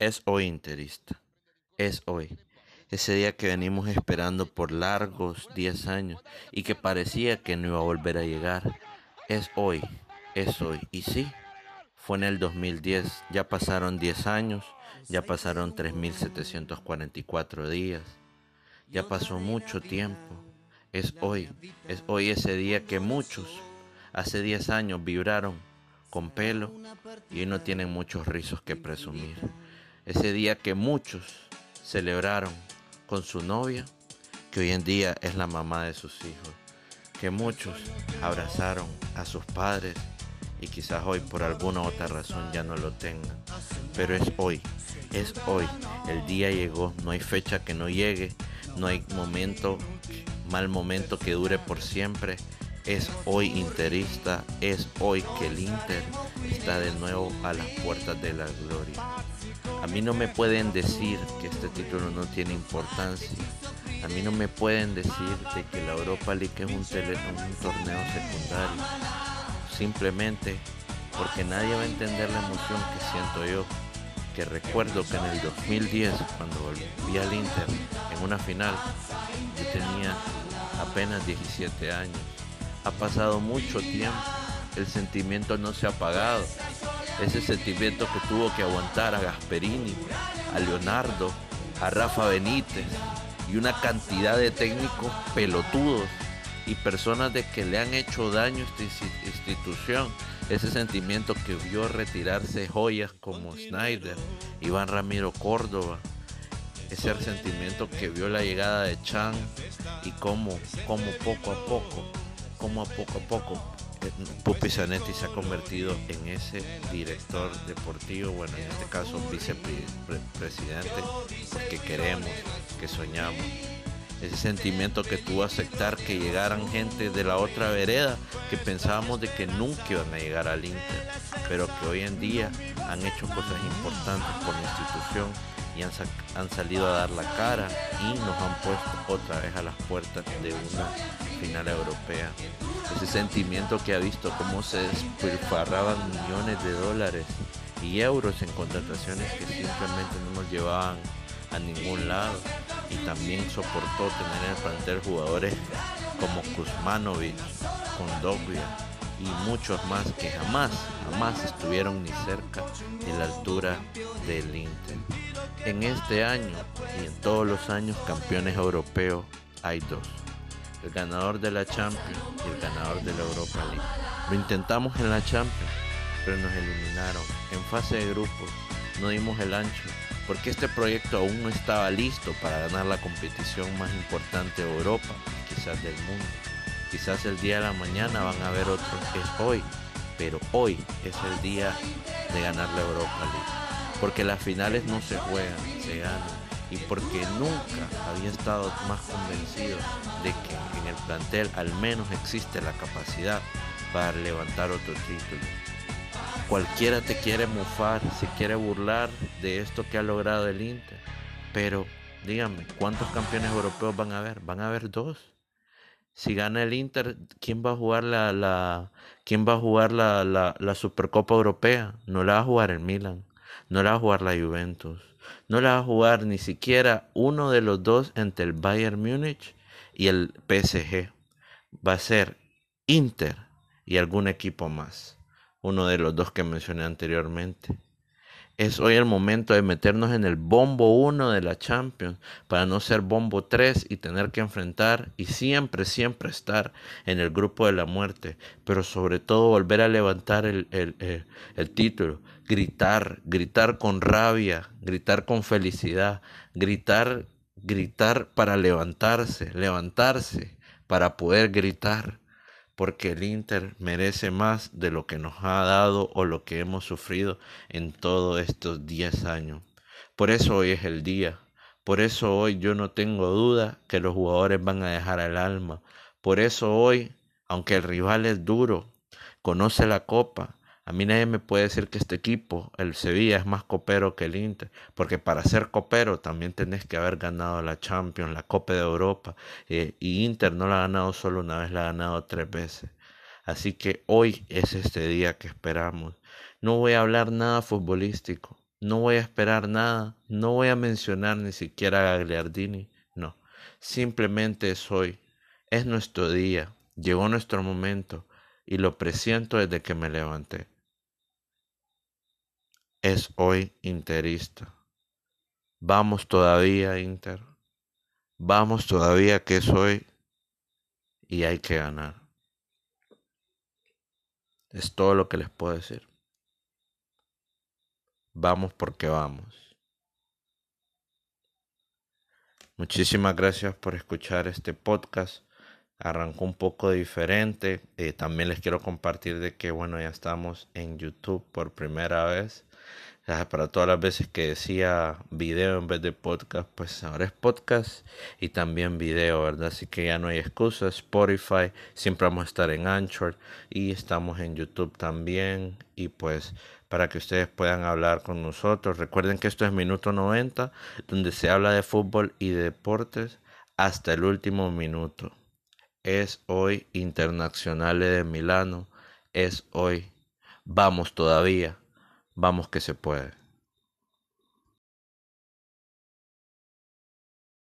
Es hoy interista. Es hoy. Ese día que venimos esperando por largos 10 años y que parecía que no iba a volver a llegar. Es hoy. Es hoy. Y sí, fue en el 2010. Ya pasaron 10 años. Ya pasaron 3.744 días. Ya pasó mucho tiempo. Es hoy. Es hoy ese día que muchos hace 10 años vibraron con pelo y hoy no tienen muchos rizos que presumir ese día que muchos celebraron con su novia, que hoy en día es la mamá de sus hijos, que muchos abrazaron a sus padres y quizás hoy por alguna otra razón ya no lo tengan. Pero es hoy, es hoy. El día llegó, no hay fecha que no llegue, no hay momento, mal momento que dure por siempre. Es hoy interista, es hoy que el Inter está de nuevo a las puertas de la gloria. A mí no me pueden decir que este título no tiene importancia. A mí no me pueden decir de que la Europa League es un, un torneo secundario. Simplemente porque nadie va a entender la emoción que siento yo. Que recuerdo que en el 2010, cuando volví al Inter en una final, yo tenía apenas 17 años. Ha pasado mucho tiempo, el sentimiento no se ha apagado ese sentimiento que tuvo que aguantar a Gasperini, a Leonardo, a Rafa Benítez y una cantidad de técnicos pelotudos y personas de que le han hecho daño a esta institución. Ese sentimiento que vio retirarse joyas como Snyder, Iván Ramiro Córdoba, ese sentimiento que vio la llegada de Chan y cómo, cómo poco a poco, cómo a poco a poco Pupi Zanetti se ha convertido en ese director deportivo, bueno, en este caso vicepresidente, porque queremos, que soñamos. Ese sentimiento que tuvo aceptar que llegaran gente de la otra vereda, que pensábamos de que nunca iban a llegar al Inter, pero que hoy en día han hecho cosas importantes por la institución y han, han salido a dar la cara y nos han puesto otra vez a las puertas de una final europea. Ese sentimiento que ha visto cómo se despilfarraban millones de dólares y euros en contrataciones que simplemente no nos llevaban a ningún lado. Y también soportó tener en el plantel jugadores como Kuzmanovic, Kondogbia y muchos más que jamás, jamás estuvieron ni cerca de la altura del Inter. En este año y en todos los años campeones europeos hay dos el ganador de la Champions y el ganador de la Europa League. Lo intentamos en la Champions, pero nos eliminaron. En fase de grupos no dimos el ancho, porque este proyecto aún no estaba listo para ganar la competición más importante de Europa, quizás del mundo. Quizás el día de la mañana van a ver otro, es hoy, pero hoy es el día de ganar la Europa League. Porque las finales no se juegan, se ganan y porque nunca había estado más convencido de que en el plantel al menos existe la capacidad para levantar otro título. Cualquiera te quiere mufar, se quiere burlar de esto que ha logrado el Inter, pero díganme, ¿cuántos campeones europeos van a haber? Van a haber dos. Si gana el Inter, ¿quién va a jugar la, la quién va a jugar la, la, la Supercopa Europea? No la va a jugar el Milan, no la va a jugar la Juventus no la va a jugar ni siquiera uno de los dos entre el Bayern Múnich y el PSG. Va a ser Inter y algún equipo más. Uno de los dos que mencioné anteriormente. Es hoy el momento de meternos en el bombo 1 de la Champions para no ser bombo 3 y tener que enfrentar y siempre, siempre estar en el grupo de la muerte, pero sobre todo volver a levantar el, el, el título, gritar, gritar con rabia, gritar con felicidad, gritar, gritar para levantarse, levantarse para poder gritar porque el Inter merece más de lo que nos ha dado o lo que hemos sufrido en todos estos 10 años. Por eso hoy es el día. Por eso hoy yo no tengo duda que los jugadores van a dejar el alma. Por eso hoy, aunque el rival es duro, conoce la copa, a mí nadie me puede decir que este equipo, el Sevilla, es más copero que el Inter, porque para ser copero también tenés que haber ganado la Champions, la Copa de Europa, eh, y Inter no la ha ganado solo una vez, la ha ganado tres veces. Así que hoy es este día que esperamos. No voy a hablar nada futbolístico, No voy a esperar nada, no voy a mencionar ni siquiera a Gagliardini, no. Simplemente es hoy, es nuestro día, llegó nuestro momento y lo presiento desde que me levanté. Es hoy interista. Vamos todavía, Inter. Vamos todavía que es hoy y hay que ganar. Es todo lo que les puedo decir. Vamos porque vamos. Muchísimas gracias por escuchar este podcast. Arrancó un poco diferente. Eh, también les quiero compartir de que, bueno, ya estamos en YouTube por primera vez para todas las veces que decía video en vez de podcast, pues ahora es podcast y también video, ¿verdad? Así que ya no hay excusa. Spotify, siempre vamos a estar en Anchor y estamos en YouTube también. Y pues para que ustedes puedan hablar con nosotros. Recuerden que esto es Minuto 90, donde se habla de fútbol y de deportes hasta el último minuto. Es hoy Internacional de Milano. Es hoy. Vamos todavía. Vamos que se puede.